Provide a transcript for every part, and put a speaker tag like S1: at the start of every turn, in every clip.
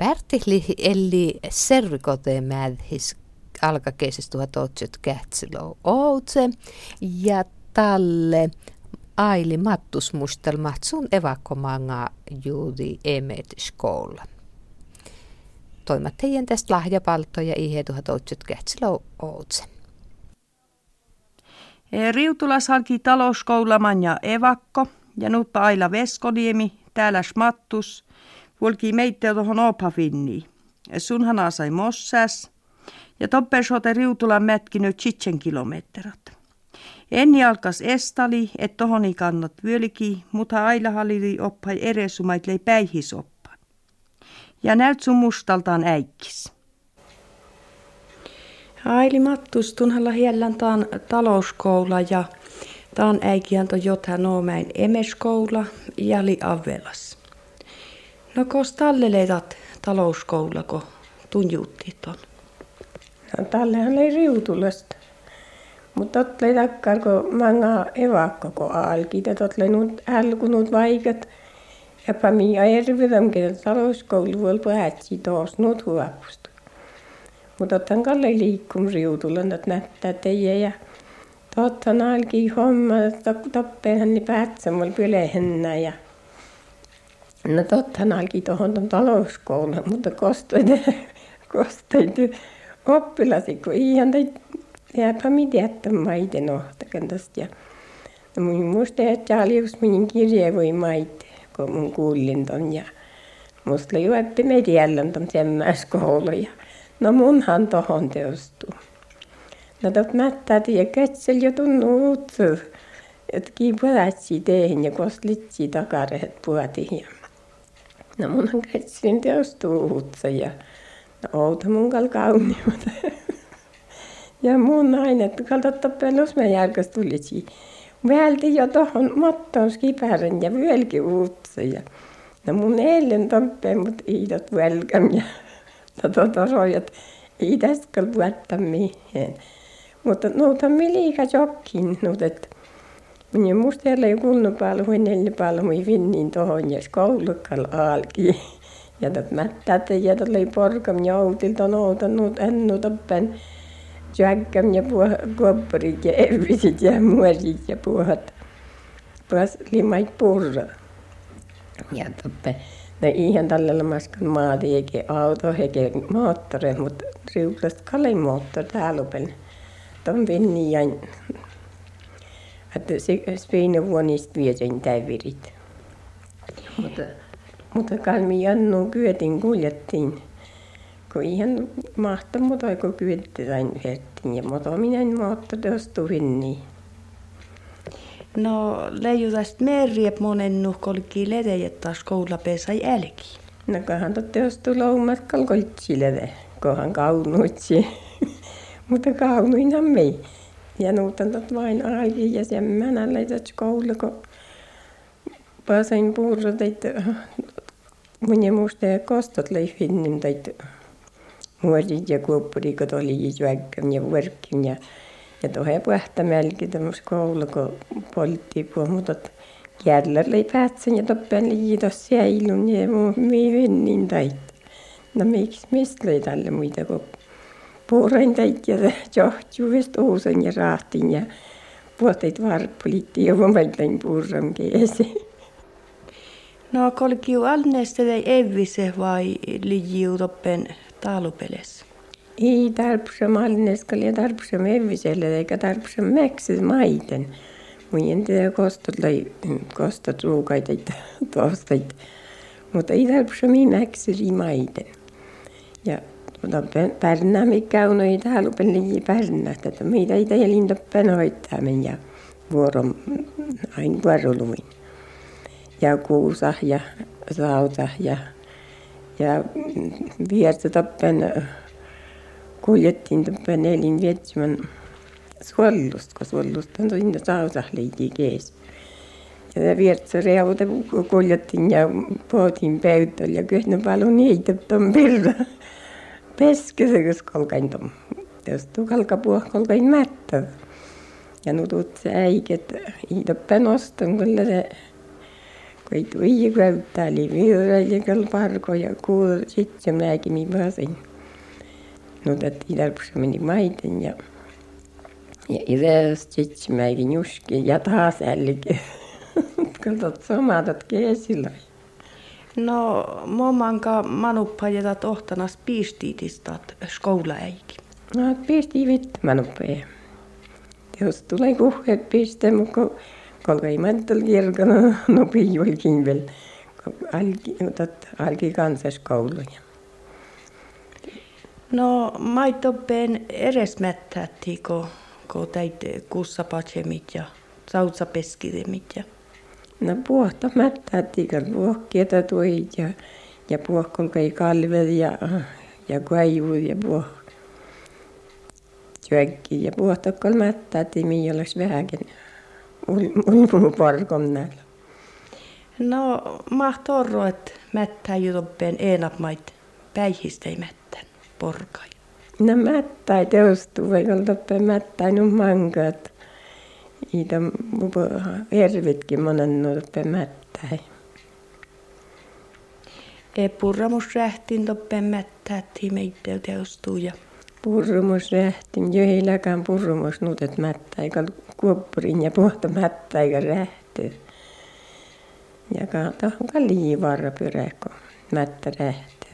S1: Pärtihli eli serrikote mädhis alkakeisessä 1800 kätsilo outse ja talle aili mattus mustelmat sun evakkomanga juuri emet skola. Toimat teidän tästä lahjapalto ja ihe 1800 kätsilo outse.
S2: Riutulas halki talouskoulaman ja evakko ja nuppa aila Veskoniemi, täällä Smattus, Volki meitä tuohon opafinni. Sunhana sai mossas ja toppesote riutulan mätkinyt chitsen kilometrat. Enni alkas estali, et tohoni kannat vyöliki, mutta aila halili oppai eresumait lei päihisoppa. Ja näyt sun mustaltaan äikkis.
S3: Aili Mattus tunhalla hiellän taan talouskoula ja taan äikianto jotha noomäin emeskoula ja li avelas. No kos talleleitat talouskoula, kun tunjuutti ton?
S4: No tallehan ei riutulasta. Mutta totlei takkar, kun manga evakko, kun alki, ja totlei nuut älkunut vaikat. Ja pami ajervidam, kun talouskoulu voi päätsi taas nuut huopusta. Mutta ottan kalle liikkum riutulan, että näyttää teijä ja totta alki homma, että tappeenhan niin päätsämällä pylehennä ja No totta alki tuohon tuon talouskouluun, mutta kostoit, kostoit oppilasi, kun ihan teit jääpä mitään maiden ohtakan tästä. Ja no mun musta, että oli just minun kirje voi maite, kun mun kuulin ton. Ja musta oli juoppi mediallan ton semmäis kouluja. No munhan tohon teostuu. No tot mättää tiedä, ketsel jo tunnu uutsu. Että kiipulatsi teihin ja kostlitsi takarehet puhati. No munhan ketsin teostuu uutsa ja no outa mun kal kauniimmat. ja mun että kaltotta pelus mä järkäs tulisi. Välti jo tohon mattoon skipärän ja vyölki uutsa ja no mun eilen toppeen mut iidot välkäm ja no tota rojat ei tästä puetta mihin. Mutta nuuta mi liika jokkin, nuut, että minä musta ei kunnon hui neljä hui vinnin tohon ja skoulukkal alki. Ja tot mättää ja tot oli porkam joutilta noutanut ennu toppen jäkkäm ja kuopparit ja ervisit ja muorit ja puhat. Puhas limait purra. Ja toppe, no ihan tällä maskan maati eikä auto eikä moottori, mutta riuklasta kalei moottori täällä Ton vinnin ja että se Sveina vuonista vietin täyvirit. Mutta, mutta kalmi jannu kyötin kuljettiin. Kun ihan mahto mutta kun kyötetään hettiin ja mutta minä mootto tostu niin.
S3: No leijutas merriep monen nuhkolki ledejät taas koulapesai älki.
S4: No kohan totte ostu loumat kalkoitsi lede, kohan kaunuitsi. mutta kaunuinhan mei. ja nuutendat vain algi ja semme näläidet koulu, kun pääsen puurra teitä mõni muust kostat leifinnim teitä. Muodid ja kuupurikud olid väikam ja võrkim ja, ja tohe puhta mälgida mu koulu, kun polti puhudat. Jälle lõi päätsen ja toppen liidos säilun ja mu mii vennin täit. No miksi mistä lõi tälle muita kokku? Puurain teit ja johtuivest uusen ja rahtin ja puotet varppulitti ja vomeltain puuram keesi.
S3: No kolkiu alneesta ei evise vai lijiu toppen taalupeles?
S4: Ei tarpsam alneskal ja tarpsam eviselle eikä tarpsam mäksis maiten. Mun en tiedä kostot lai kostot ruukaita tuosta. Mutta ei tarpsam mäksiri maiten. Ja mutta Pärnä, mikä on ei täällä pelli Pärnä, että meitä ei täällä linda penoittaa ja vuoron aina vuoroluin. Ja kuusa ja sauta ja, ja viertä toppen kuljettiin toppen elin vietsimän suollusta, kun suollusta on sinne sausa leiti kees. Ja viertä reuta kuljettiin ja puhutiin pöytällä ja kyllä ne paljon niitä on pirra peskesekös kolkaind on. Jos tukalka puhua kolkaind mättä. Ja nu tuut se äiket iidapä nostan kyllä se kui tuli kväyttä oli viuraille kyllä parko ja kuul sitten minäkin mi pääsin. No tätä iidapus meni maiten ja ja isäst sitten minäkin juskin ja taas ällikin. kyllä tot samaa tot keesillä.
S3: No, momanka manuppajetat ohtanas piistiitistat skoulaäiki.
S4: No, pisti vittu manuppajia. Jos tulee kuhkeet piste, mutta kolka ei mantel kirkana, no piijuikin vielä. Alki, alki kansaskouluja.
S3: No, maitoppeen eres mättätti, kun ko teit kussapatsemit ja sautsapeskidemit ja
S4: No puhta mättätti, kun puhkieta tuli ja, ja puhkolka ei kalvet ja, ja kuijuu ja puh syökki ja puhtokkol mättätti, mi olisi vähänkin ulmuu parkon näillä.
S3: No, mahtorro, että mättää jutoppeen enapmait päihistei mättän porkai.
S4: No mättäi teostuu, vaikka toppeen mättäi nun mankat. Itä ervitkin monen toppeen mättäi.
S3: E purramus rähtin toppeen mättää, meitä teostuu ja
S4: Purrumus rähtin, jo ei läkään purrumus nuutet mättäi, kal kuoppurin ja puhta mättäi ja rähty. Ja ka tohon ka liivarra pyräko mättä rähty.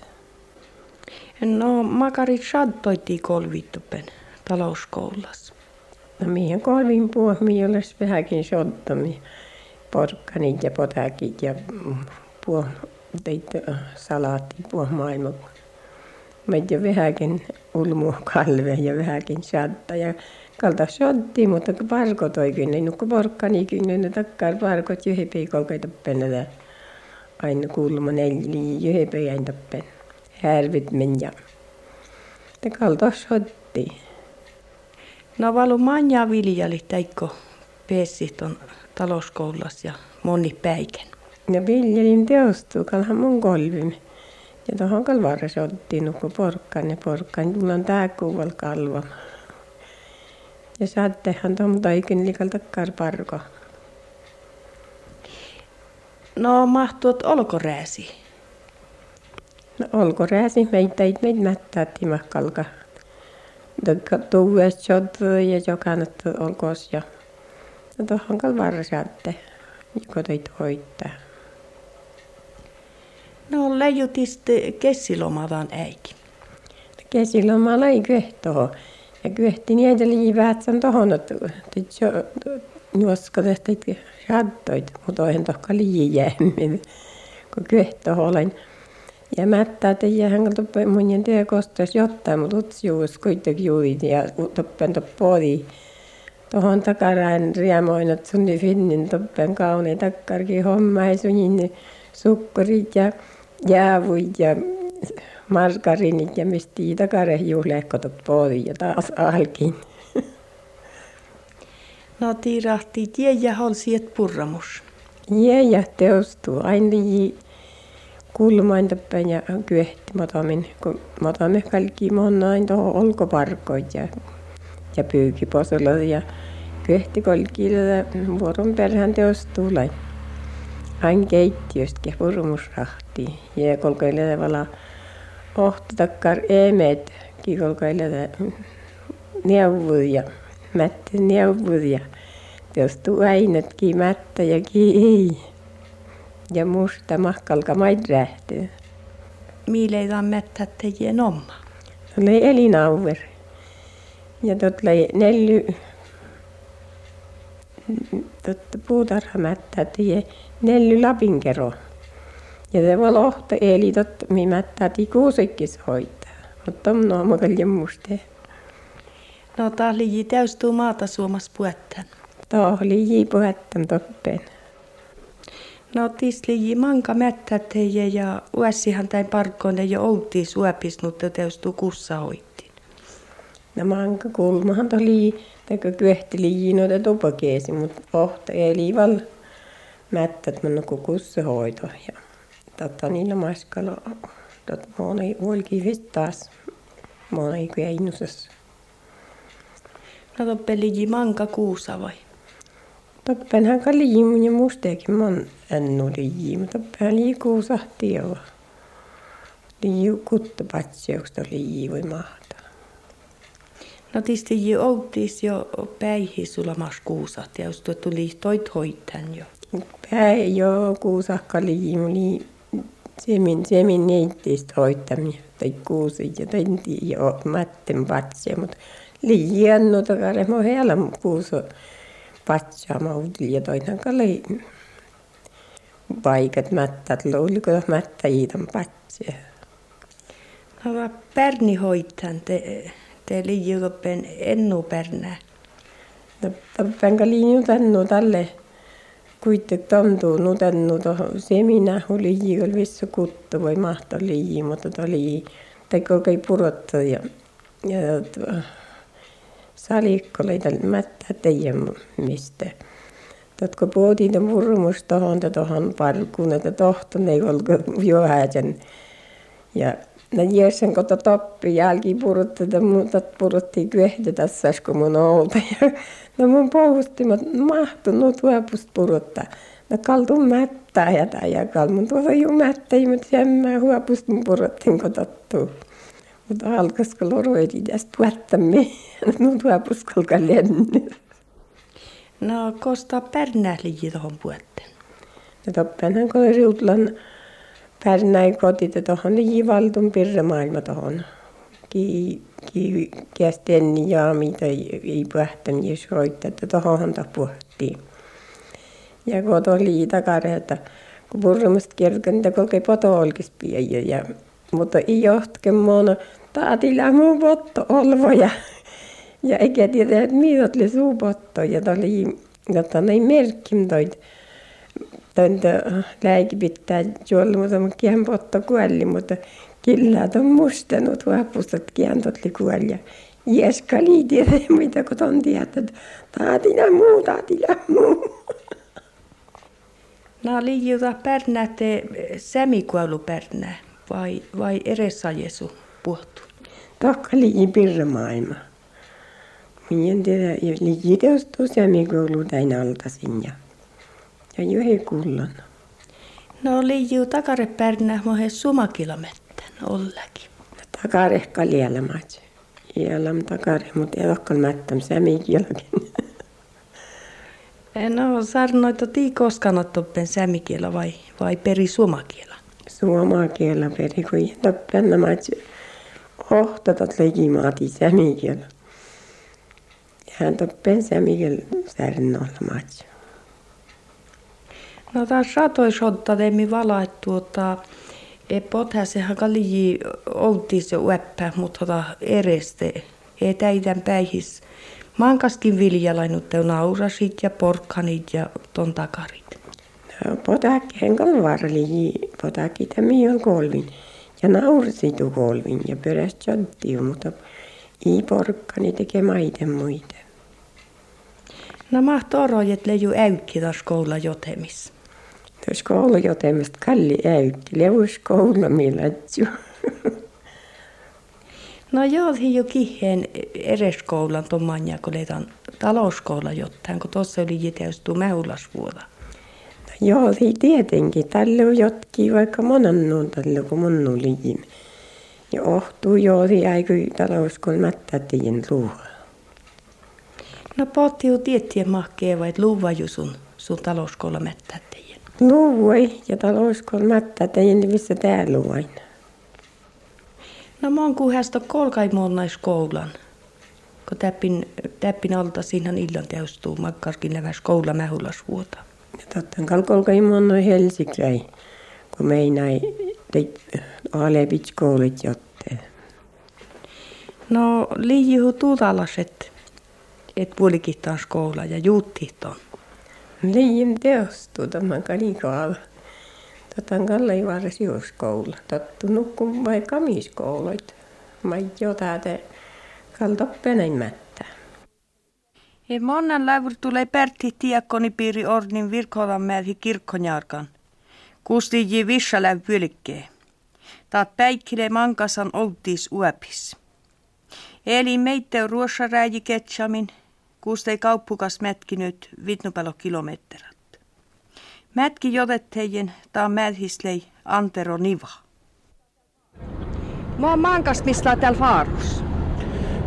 S3: No, makarit shadtoitti kolvittupen talouskoulussa.
S4: No mihin kolvin puh, mi olisi vähänkin sottami. Porkkanit ja potakit ja puh, teit salaatti puh maailma. Meitä vähänkin ulmu kalve ja vähänkin satta ja kalta sotti, mutta parko toi kyllä, nukko porkkani kyllä, ne takkar parkot johepei kolkaita pennä. Aina kuulma neljä, johepei aina pennä. Härvit men ja. Sotti.
S3: No, valu manja viljali teikko peessit on talouskoulussa ja moni päiken.
S4: Ja viljelin teostuu, kalhan mun kolvimi. Ja tuohon kalvaara sotti nukko porkkaan ja porkkaan. Mulla on tää kuuval kalva. Ja saattehan tuon toikin liikalta karparko.
S3: No, mahtuot olkorääsi.
S4: No olko rääsi meitä ei meitä mättäätti mahkalka. Tuuest sot ja jokanat olkos ja. No tuohon kalvaara saatte. Joko teit hoittaa.
S3: No, leijutiste kessilomadan äiki.
S4: Kesilomalla ei kyehtoa. Ja kyehti niitä liiväät sen tohon, että jo juosko tästä saattoit, mutta oihan tohka liijäämmin, kun kyehtoa olen. Ja mättää teijä hän toppe munien tee kostas jotain, mutta utsi juus kuitenkin juit ja toppen toppodi. Tohon takaraan riemoin, että sun finnin toppen kauniin takkarkin homma ei sunin sukkarit ja jäävuit ja margarinit ja mistä takare juhlehkotot podi ja taas alkin.
S3: No, tiirahti tie ja holsi et purramus.
S4: Ja teostuu aina lii kulmain toppen ja kyehti matamin, kun matamin kaikki monnain tuohon olkoparkoit ja, ja pyykiposolla ja kyehti kolki vuoron perään teostuu lain. Aina keittiöstä purmusrahti ja kolkaille vala ohtatakkar emet kikolkaille neuvud ja mätti neuvud ja teostuu ainetkin mättä ja ei. Ja musta mahkalka maid rähtyy.
S3: Miileitä on mättää teijien oma.
S4: Se oli elinauver. Ja tot oli nelly totta puutarhamättää teijä nelly lapinkero. Ja se voi lohta eli totta mi mättää ti kuusikis hoitaa. Mutta on nooma kaljan muste.
S3: No, taas liji täystuu maata suomas puettän.
S4: Tuo oli jiipuhettan toppeen.
S3: No, tis liji manka mättää teijä ja uessihan tain parkkoon jo outti suopisnut täystuu kussa hoittiin.
S4: No manka kulmahan tuli, teko kyehti liji noita tupakeesi, mutta ohta eli val mättät mun kussa hoito. Ja totta niillä maskalla, tot moni ulki taas, moni kyeinusessa.
S3: No, toppe liji manka kuusa vai?
S4: Tappenhan ka liimun ja musteekin mon ennu liimu. mutta liikuu sahti jo. Liiu kuttapatsiosta liivui mahtaa.
S3: No tietysti jo oltis jo päihi sulamas kuusat ja jos tuli toit hoitan jo.
S4: Päi jo kuusakka liimu li semin semin neitteistä hoittamia tai kuusi ja tenti jo mätten patsia mutta liian takare mo heillä kuuso patsia maudli ja toinen kalli paikat mättät luuliko mättä iitan patsia.
S3: No pärni hoitan te te liijupen ennu pärnä.
S4: No tappenka liiu tännu tälle kuitenkin tontuu nutennu tuohon seminä oli liian vissu kuttu voi mahtaa liian mutta oli tai kai purottu ja ja salikkoleita mättä teidän mistä. Totko puhutin ja murmus tuohon ja tuohon parkuun, että tohton ei ollut jo hääsen. Ja ne jäsen kota toppi jälki purutti, että muuta purutti kyehtä tässä, kun mun olta. Ja no mun pohustimot mahtunut huopusta puruttaa. No kaltu mättää ja tai ja kal mun tuossa jo mättä, mutta sen mä huopusta mun puruttin kotottuu. Mutta alkaisiko loroiti tästä puhuttamme, no huopuskolka lenny.
S3: No kosta pärnää liian tuohon puhutten.
S4: No toppenhan kun riutlan pärnäin kotit, että tuohon liivaltun pirre maailma tuohon. Ki, ki, kästen jaami tai ei puhtan jos hoitaa, että tuohon puhuttiin. Ja kun tuossa oli takare, että kun purrumasta kertoo, niitä kolkei poto olkis ja mutta ei johtke muona taatilla muu potto olvoja. Ja eikä tiedä, että mitä oli suupotto. Ja oli, jotta ne merkkim toit. Töntä läiki pitää juolla, mutta mun kiehen potto kuolli, mutta kyllä on mustanut huopustat kiehen totli kuolli. Ja jeska liiti, mitä kun on tietää, että taatina muu, taatilla muu.
S3: No liijuta pärnää te vai, vai edessä Jeesu puhuttu?
S4: Tokka liian pirra maailma. Minä en tiedä, liian teostuu sämikuolu täin altasin ja, ja juhe kullan.
S3: No liian takare pärnää mohe sumakilometten ollakin.
S4: No, takare matsi. Iälam takare, mutta ei olekaan mättäm sämikielläkin.
S3: No sarnoita tii koskaan oppen sämikielä vai, vai peri suomakielä?
S4: Suomakielä peri, kun ei toppen matsi ohtatat legimaati sämikielä. Hän toppen sämikielä särnolla matsi.
S3: No taas satoi sotta teemi vala, tuota, e pothäsehän kalli oltiin se ueppä, mutta tota ereste, ei täitän päihis Mankaskin viljalainut naurasit ja porkkanit ja ton takarit.
S4: Potakki henkan varli, potakki tämä on kolvin. Ja naurasitu kolvin ja jottiin, mutta ei porkkani tekee maiten muita.
S3: No mahto orojet leju äykki taas koula jotemis.
S4: Tuossa koulu jotemista kalli äykki, leus koula millä
S3: No joo, jo kiheen ereskoulan tuon manja, kun leitan talouskoula jotain, kun tuossa oli jiteustuu mäulasvuoda.
S4: Joo, ei tietenkin. Tällä on jotkin, vaikka monen nuun tällä, kun mun oli Ja ohtuu joo, ei kyllä talouskoula mättä tiedän luuha.
S3: No pohti jo tiettien mahkee vai luuva jo sun, sun talouskoula mättä tiedän?
S4: Luuvai ja talouskoula mättä tiedän, missä täällä on aina.
S3: No mä oon kuhasta kolkai koulan. Kun täppin, täppin alta siinä illan teostuu, makkaskin läväs koula mähulas vuota.
S4: Ja totta kai kolkai noin Helsikläi, kun me ei näin alevits koulit jotte.
S3: No liijuhu tuutalaset, et puolikin taas koula ja juuttit on.
S4: Liijin teostuu tämän kalikaalla. Totan kallei varas juuskoula. Tottu nukkum vai kamiskouloit. Mä jo täältä kalta.
S2: Ja monen läivur tulee Pertti Tiakkoni piiri ordnin virkolan määrhi kirkkonjarkan. Kusti ji läv pylkkee. Taat päikkile mankasan oltiis uäpis. Eli meitte ruossa rääji ketsamin, kuustei kauppukas mätkinyt vitnupalo kilometterat. Mätki jotettejen taa mäthislei Antero Niva.
S3: Mä oon mankas mistä täällä Faarus.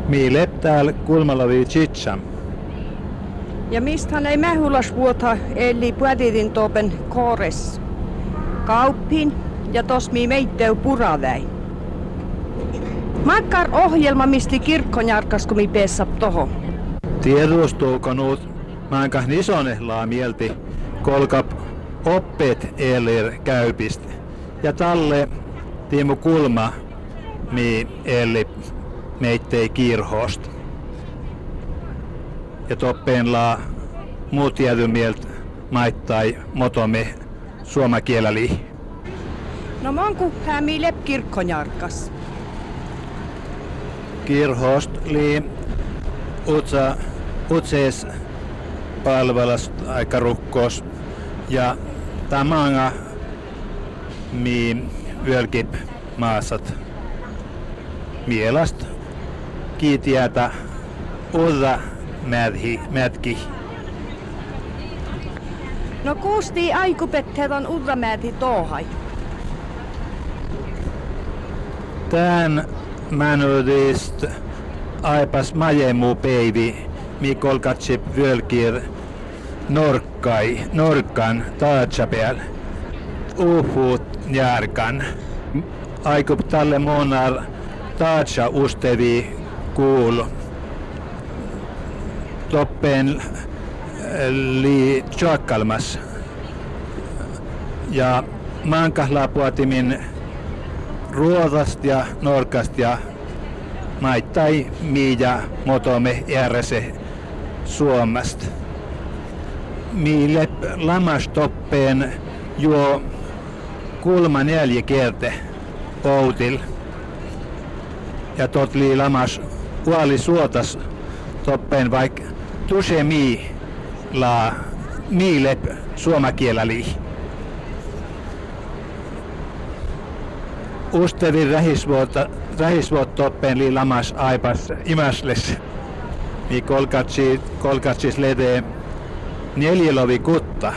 S5: Mi leptääl kulmalavi chitsam.
S3: Ja hän ei mähulas vuota eli puhuttiin topen kores. Kauppin ja tos mi meitteu puraväin. Makkar ohjelma misti kirkkonjarkas kun mi peessa toho.
S5: Tiedustuukonut maankas nisonehlaa mielti kolkap oppet elir käypist. Ja talle Tiimu Kulma mi eli meittei kirhosta ja toppeenlaa muut jäädymielt maittai motomi suomakielali.
S3: No monku hämi lep kirkkonjarkas.
S5: Kirhost li utsa utsees palvelas aika rukkos ja tamanga mi yölkip maasat mielast kiitiätä uutta mädhi, mätki.
S3: No kuusti aikupetteet on mädhi tohai.
S5: Tän mänudist aipas majemu peivi Mikol Katsip Völkir Norkkai, Norkan taatsapel. Uhut järkan. Aikup talle monar taatsa ustevi kuulu toppen li tjoakkalmas. Ja maankahlaapuatimin ruodast ja norkast ja maittai miija motome järjese Suomesta. Miille lamastoppeen juo kulma neljä kierte outil. Ja totli lamas uali suotas toppeen vaikka tuse mi la mi lep suomakielali. Ustevi rähisvuot toppeen li lamas aipas imasles. Mi kolkatsi kolkatsis lede neljälovi kutta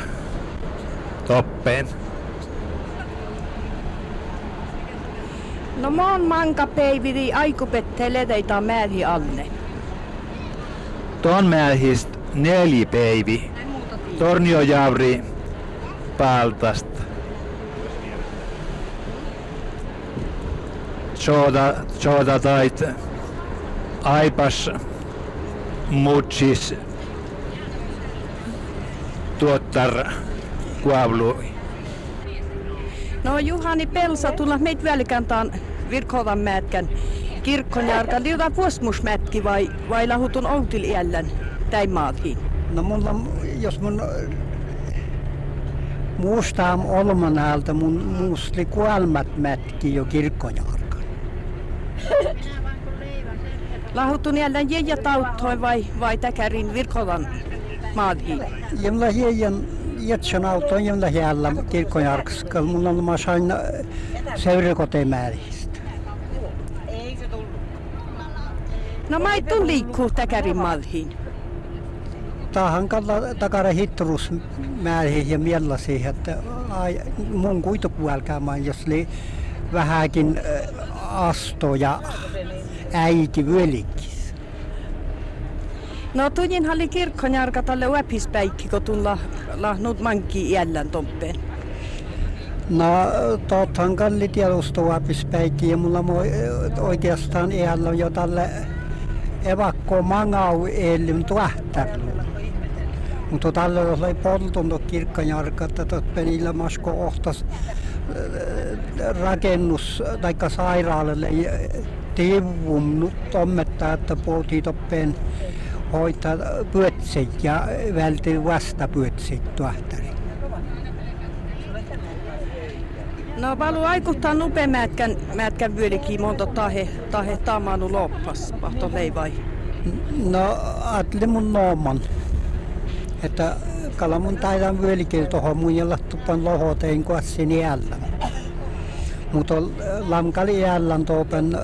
S5: toppeen.
S3: No mä oon manka peividi aikupette ledeitä määri alle.
S5: Tonmähist neljipeivi. Torniojavri Paltast. Choda, choda tait aipas mutsis tuottar kuavlu.
S3: No Juhani Pelsa, tulla meitä välkäntaan virkovan määtkän kirkkonjarka liuta vuosmusmätki vai, vai lahutun outil iällän tai maatiin?
S6: No mulla, jos mun muustaa olmanaalta mun muustli kuolmat mätki jo kirkkonjarka.
S3: Lahutun iällän jäjä tauttoin vai, vai täkärin virkovan maatiin?
S6: Jemla jäjän jetson autoon jemla hiällä kirkkonjarkska. Mulla on mä sain seurakotemäärissä.
S3: No mä ei liikkuu täkärin malhiin.
S6: Tähän kalla takara hitturus määriin ja miellasi, että ai, mun kuitupuolkaamaan, jos oli vähänkin asto ja äiti vyölikis.
S3: No tunnin halli kirkkonjarka tälle uepispäikki, kun tulla lahnut manki iällän tompeen.
S6: No, tottahan kalli tiedustuvapispäikki ja mulla oikeastaan iällä jo tälle evakko mangau elim tuahtarlu. Mutta tällä oli poltunut kirkkonjarka, että penillä masko ohtas äh, rakennus tai sairaalalle tivum nyt tommetta, että puhuttiin toppeen hoitaa pyötsit ja välti vasta pyötsit tuahtari.
S3: No palu aikuttaa nupe mätkän, mätkän vyölikin monta tahe, tahe taamanu loppas, pahto leivai.
S6: No ajattelen mun nooman, että kala mun taidan vyölikin tuohon mun jolla tupan lohotein kuassin iällä. Mutta lamkali iällän tuopen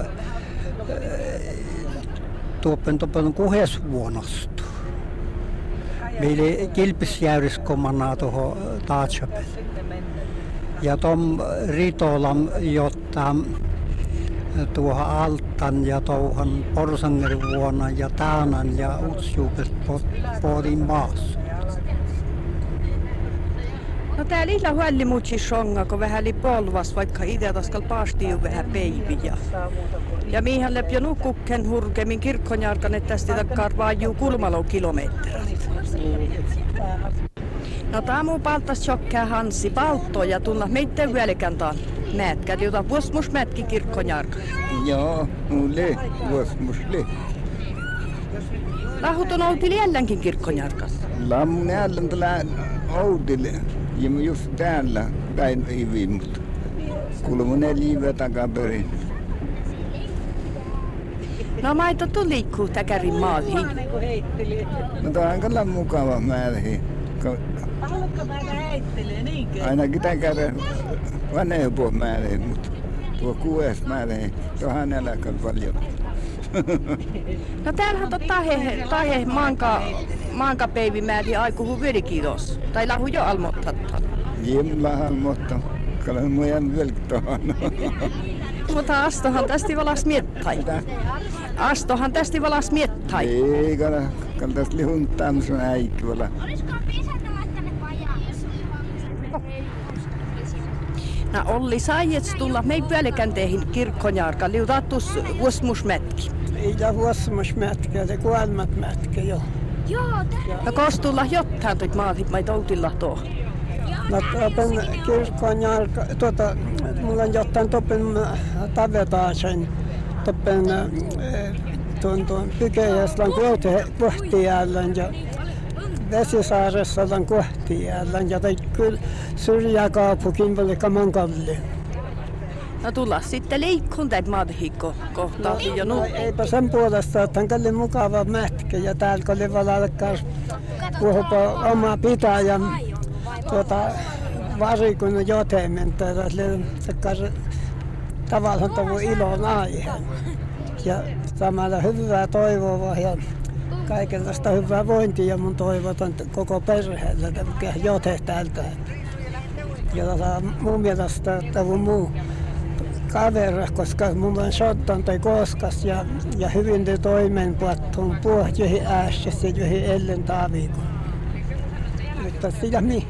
S6: tuopen tuopen kuhes vuonostu. Meillä kilpisjärjeskomana tuohon Taatsapelle. Ja tuon Ritolan, jotta tuohon Altan ja tuohon Porsangervuonna ja Taanan ja Utsjukesta pohdin maassa.
S3: No tää lilla huolli muutsi songa, kun vähän li polvas, vaikka itse taskal paastii vähän peiviä. Ja mihän leppi jo nukkukken hurkemin kirkkonjarkan, että tästä takkaan vaajuu kulmalo kilometrit. No tää muu paltas chokkää Hansi paltto ja tulla meitten vieläkään taan mätkä, jota vuosmus mätki kirkkonjarkan.
S7: Joo, mulle vuosmusle.
S3: Lahut on outi liellänkin kirkkonjarkas.
S7: Lammun ällän tällä Oudille. Ja just täällä päin ivi, mutta kuuluu ne takaperin.
S3: No maito tu liikkuu täkärin maahin.
S7: No tää on kyllä mukava määrähi. Ainakin tämän käden vanhempi määrähi, mutta tuo kuudes määrähi, tuo hänellä paljon.
S3: No täällähän on tahe, tahe maanka, maanka päivimääri aikuhu vyödikiitos. Tai lahu jo almottatta.
S7: Jimla almotta. Kyllä mujan velktohan.
S3: Mutta Astohan tästä valas miettai. Astohan tästä valas miettai.
S7: Ei, kyllä, kyllä tästä lihuntaan sun äikkivällä.
S3: No Olli saajets tulla mei pyölikäänteihin kirkkonjaarka liutattus vuosmusmätki.
S8: Ei ja vuosmusmätkä, se kuolmat mätkä jo.
S3: No kostulla jotain tuit maatit mai toutilla tuo.
S8: No topen kirkkonjaarka, tuota, mulla on jotain topen tavetaan sen, topen tuon tuon pykejäslän kuohtijällän ja Vesisaaressa on kuohtijällän ja kyllä syrjäkaupukin oli kamankalli.
S3: No tulla sitten liikkuun teet maadhikko kohtaa jo nu.
S8: Eipä sen puolesta, että on kalli mukava mätkä ja täällä oli valakkaas puhupa oma pitäjä tuota varikun jotemen tällä tavallaan tuo ilon aihe. Ja samalla hyvää toivoa ja kaikenlaista hyvää vointia mun toivotan koko perheelle, jote täältä. Ja tota, mun mielestä että muu kaveri, koska mulla on shottan tai koskas ja, ja hyvin te toimen puhuttuun puhut joihin äässä ja ellen taaviikon. Mutta sitä mihin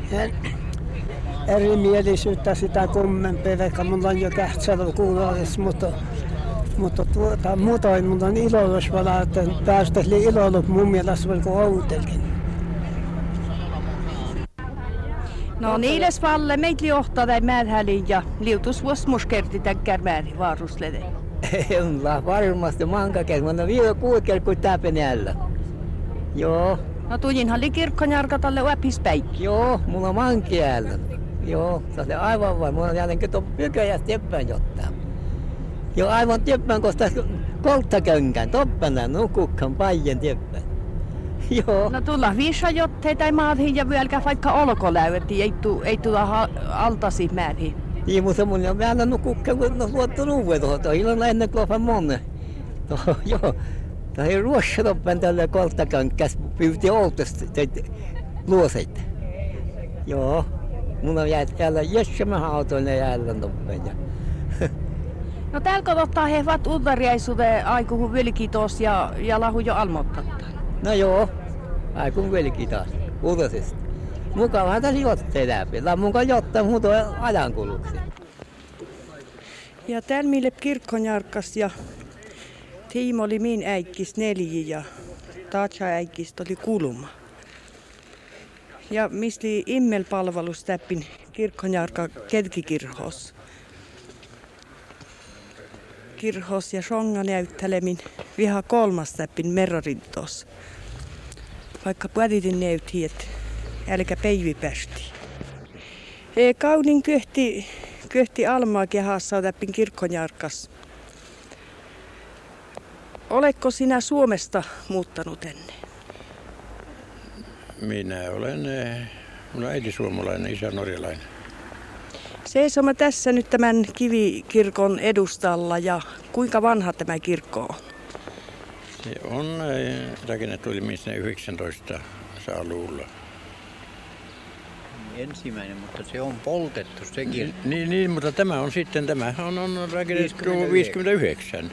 S8: erimielisyyttä sitä kummempi, vaikka mulla on jo kähtsälö kuulollis, mutta mutta tuota, muutoin mulla on ilollus vala, että päästäisiin ilollus mun mielestä kuin outelkin.
S3: No niiles valle meitä johtaa tai määrähälin ja liutus vuos muskerti täkkär määrin vaaruslede.
S9: Kyllä, varmasti mankakel, mutta vielä kuukel kuin täpenällä. Joo.
S3: No tujinhan li kirkkonjarka tälle uäpispäikki.
S9: Joo, mulla on mankiällä. Joo, se on aivan vai. Mulla on jälleen tuon pykäjä steppään jotta. Joo, aivan teppään, koska kolttakönkän, toppana nukukkan paien teppään. Joo.
S3: No tulla viisa jottei tai maathin ja vieläkä vaikka olkoläyötti, ei, tu, ei tulla altasi määrin.
S9: Niin, mutta mun on vielä nukukkan, kun on luottu tuohon, on ennen klofan monne. No, joo. Tai ruossa toppen tälle kolttakönkkäs pyyti oltesta luoset. Joo. Mun on jäällä jössämä autoille jäällä toppen.
S3: No täällä ottaa he vat uudariaisuuden aikuhu vilkitos ja, ja lahu jo almoittatta.
S9: No joo, aikun vilkitos, uudesista. Mukavahan tässä jotteen läpi. Tämä mukaan jotta muuta ajankuluksi.
S3: Ja täällä mille kirkkonjarkas ja Tiimo oli min äikkis neljä ja Tatsa äikkis oli kulma. Ja misli immelpalvelus täppin kirkkonjarka kelkikirhos kirhos ja songa näyttelemin viha kolmas täppin merrorintos. Vaikka puolitin näytti, että älkä päivi päästi. E, kaunin köhti, köhti almaa kehassa täppin kirkkonjarkas. Oletko sinä Suomesta muuttanut ennen?
S10: Minä olen, minulla äiti suomalainen, isä norjalainen.
S3: Seisomme tässä nyt tämän kivikirkon edustalla ja kuinka vanha tämä kirkko on?
S10: Se on rakennettu yli 1900 alulla.
S11: Ensimmäinen, mutta se on poltettu sekin.
S10: Niin, niin mutta tämä on sitten, tämä on, on rakennettu 59.